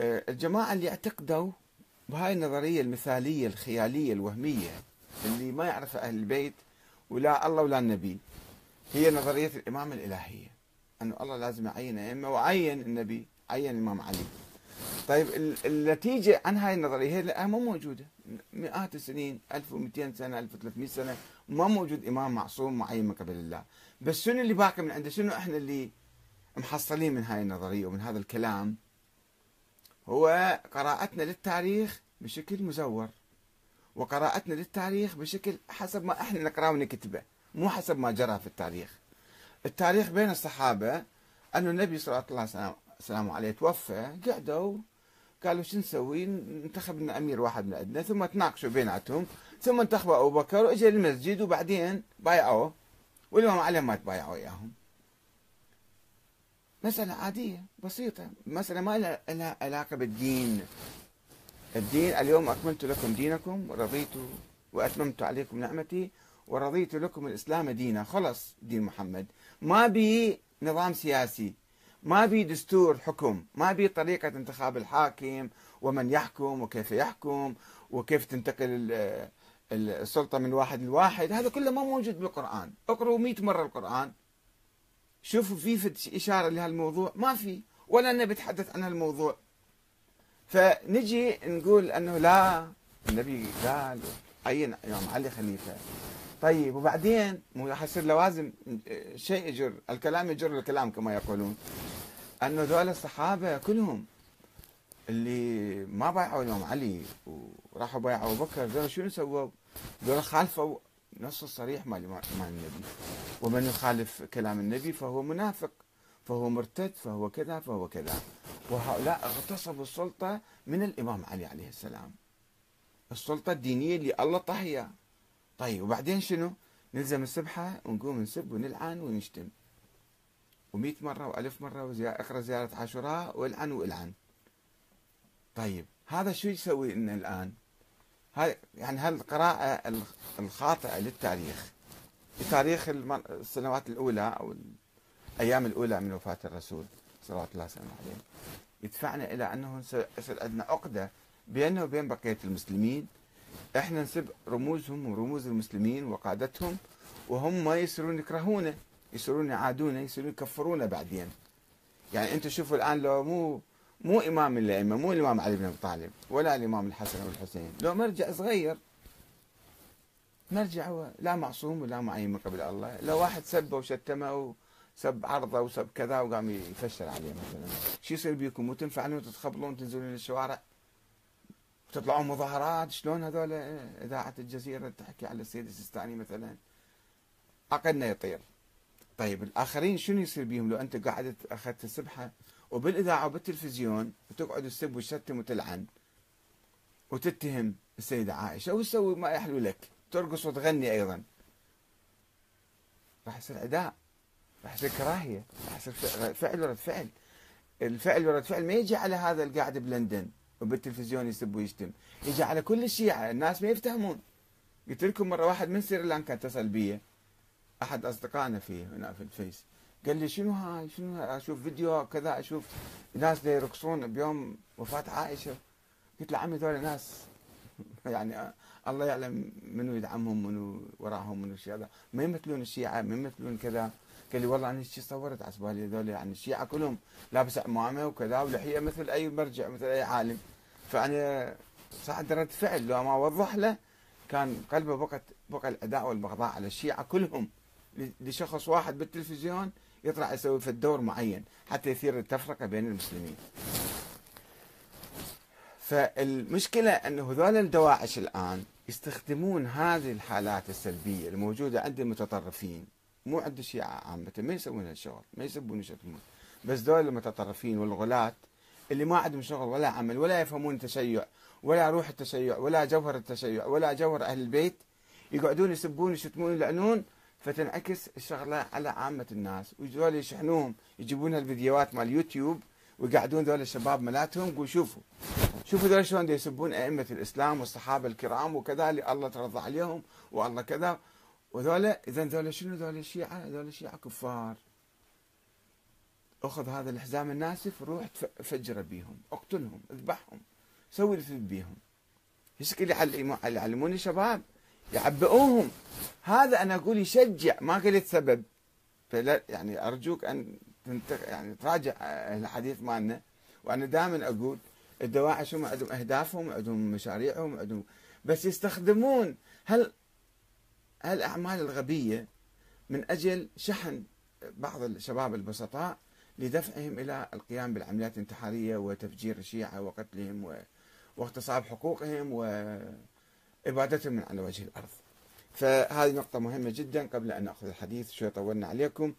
آه، الجماعة اللي اعتقدوا بهاي النظرية المثالية الخيالية الوهمية اللي ما يعرفها أهل البيت ولا الله ولا النبي هي نظرية الإمامة الإلهية. أنه الله لازم يعين أئمة وعين النبي عين الإمام علي. طيب النتيجة عن هاي النظرية هي مو موجودة. مئات السنين 1200 سنة 1300 سنة ما موجود إمام معصوم معين من قبل الله. بس شنو اللي باقي من عنده؟ شنو إحنا اللي محصلين من هاي النظرية ومن هذا الكلام؟ هو قراءتنا للتاريخ بشكل مزور وقراءتنا للتاريخ بشكل حسب ما إحنا نقرأه ونكتبه مو حسب ما جرى في التاريخ. التاريخ بين الصحابة أنه النبي صلى الله عليه وسلم عليه توفى قعدوا قالوا شو نسوي؟ ننتخب لنا أمير واحد من عندنا ثم تناقشوا بيناتهم ثم انتخبوا أبو بكر وإجا المسجد وبعدين بايعوه والإمام علي ما تبايعوا إياهم. مسألة عادية بسيطة. مسألة ما لها علاقة بالدين. الدين اليوم أكملت لكم دينكم ورضيت وأتممت عليكم نعمتي ورضيت لكم الإسلام دينا. خلص دين محمد. ما بي نظام سياسي ما بي دستور حكم ما بي طريقة انتخاب الحاكم ومن يحكم وكيف يحكم وكيف تنتقل السلطة من واحد لواحد. هذا كله ما موجود بالقرآن. اقرأوا مئة مرة القرآن. شوفوا في إشارة لهالموضوع. ما في ولا النبي تحدث عن هالموضوع. فنجي نقول أنه لا النبي قال عين إمام علي خليفة. طيب وبعدين مو يصير لوازم شيء يجر الكلام يجر الكلام كما يقولون. أنه ذول الصحابة كلهم اللي ما بايعوا الإمام علي وراحوا بايعوا أبو بكر ذول شنو سووا؟ ذول خالفوا نص الصريح مال النبي. ومن يخالف كلام النبي فهو منافق فهو مرتد فهو كذا فهو كذا. وهؤلاء اغتصبوا السلطة من الإمام علي عليه السلام. السلطة الدينية اللي الله طهيها. طيب وبعدين شنو؟ نلزم السبحة ونقوم نسب ونلعن ونشتم ومئة مرة وألف مرة اقرأ زيارة عاشوراء والعن والعن. طيب هذا شو يسوي لنا الآن؟ يعني هالقراءة الخاطئة للتاريخ. لتاريخ السنوات الأولى أو الأيام الأولى من وفاة الرسول صلى الله عليه يدفعنا إلى أنه يصير عندنا عقدة بيننا وبين بقية المسلمين. إحنا نسب رموزهم ورموز المسلمين وقادتهم وهم ما يصيرون يكرهونا يصيرون يعادونا يصيرون يكفرونا بعدين. يعني أنتم شوفوا الآن لو مو مو إمام من الائمه مو الإمام علي بن أبي طالب ولا الإمام الحسن أو الحسين. لو مرجع صغير مرجع هو لا معصوم ولا معين من قبل الله. لو واحد سبه وشتمه وسب عرضه وسب كذا وقام يفشل عليه مثلا. شو يصير بيكم؟ وتنفعلون تتخبلون تنزلون الشوارع تطلعون مظاهرات؟ شلون هذول؟ إذاعة الجزيرة تحكي على السيد السيستاني مثلا. عقلنا يطير. طيب الآخرين شنو يصير بيهم لو أنت قاعد أخذت السبحة؟ وبالإذاعة وبالتلفزيون وتقعد تسب وتشتم وتلعن وتتهم السيدة عائشة وتسوي ما يحلو لك. ترقص وتغني أيضا. راح يصير عداء راح يصير كراهية راح يصير فعل ورد فعل. الفعل ورد فعل ما يجي على هذا القاعد بلندن وبالتلفزيون يسب ويشتم. يجي على كل الشيعة الناس ما يفتهمون. قلت لكم مرة واحد من سريلانكا اتصل بي أحد أصدقائنا في هنا في الفيس. قال لي شنو هاي؟ شنو هاي؟ أشوف فيديو كذا أشوف ناس يرقصون بيوم وفاة عائشة. قلت له عمي ذول ناس. يعني الله يعلم منو يدعمهم منو وراهم منو الشيء هذا ما يمثلون الشيعة ما يمثلون كذا. قال لي والله أنا شي صورت على بالي هذول يعني الشيعة كلهم لابس عمامة وكذا ولحية مثل أي مرجع مثل أي عالم. فأنا صعد رد فعل. لو ما اوضح له كان قلبه بقت بقى الأداء والبغضاء على الشيعة كلهم. لشخص واحد بالتلفزيون يطلع يسوي في الدور معين حتى يثير التفرقة بين المسلمين. فالمشكلة أنه هذول الدواعش الآن يستخدمون هذه الحالات السلبية الموجودة عند المتطرفين. مو عند الشيعة عامة ما يسوون هالشغل ما يسبون يشتمون بس دول المتطرفين والغلاة اللي ما عندهم شغل ولا عمل ولا يفهمون التشيع ولا روح التشيع ولا جوهر التشيع ولا جوهر أهل البيت يقعدون يسبون يشتمون يلعنون فتنعكس الشغلة على عامة الناس. وذول يشحنوهم يجيبون الفيديوهات مال يوتيوب ويقعدون ذول الشباب ملاتهم يقول شوفوا شوفوا ذول شلون يسبون أئمة الإسلام والصحابة الكرام وكذا اللي الله ترضى عليهم والله كذا. وذولا إذا ذولا شنو؟ ذولا الشيعة ذولا الشيعة كفار. أخذ هذا الحزام الناسف روح فجر بيهم اقتلهم اذبحهم سوي اللي بيهم. يشكل يعلمون الشباب يعبئوهم. هذا أنا أقول يشجع ما قلت سبب. فلا يعني أرجوك أن يعني تراجع الحديث مالنا. وأنا دائما أقول الدواعش هم عندهم أهدافهم عندهم مشاريعهم عندهم بس يستخدمون هل هالاعمال الغبية من أجل شحن بعض الشباب البسطاء لدفعهم إلى القيام بالعمليات الانتحارية وتفجير الشيعة وقتلهم واغتصاب حقوقهم وابادتهم من على وجه الأرض. فهذه نقطة مهمة جدا قبل أن نأخذ الحديث شوي طولنا عليكم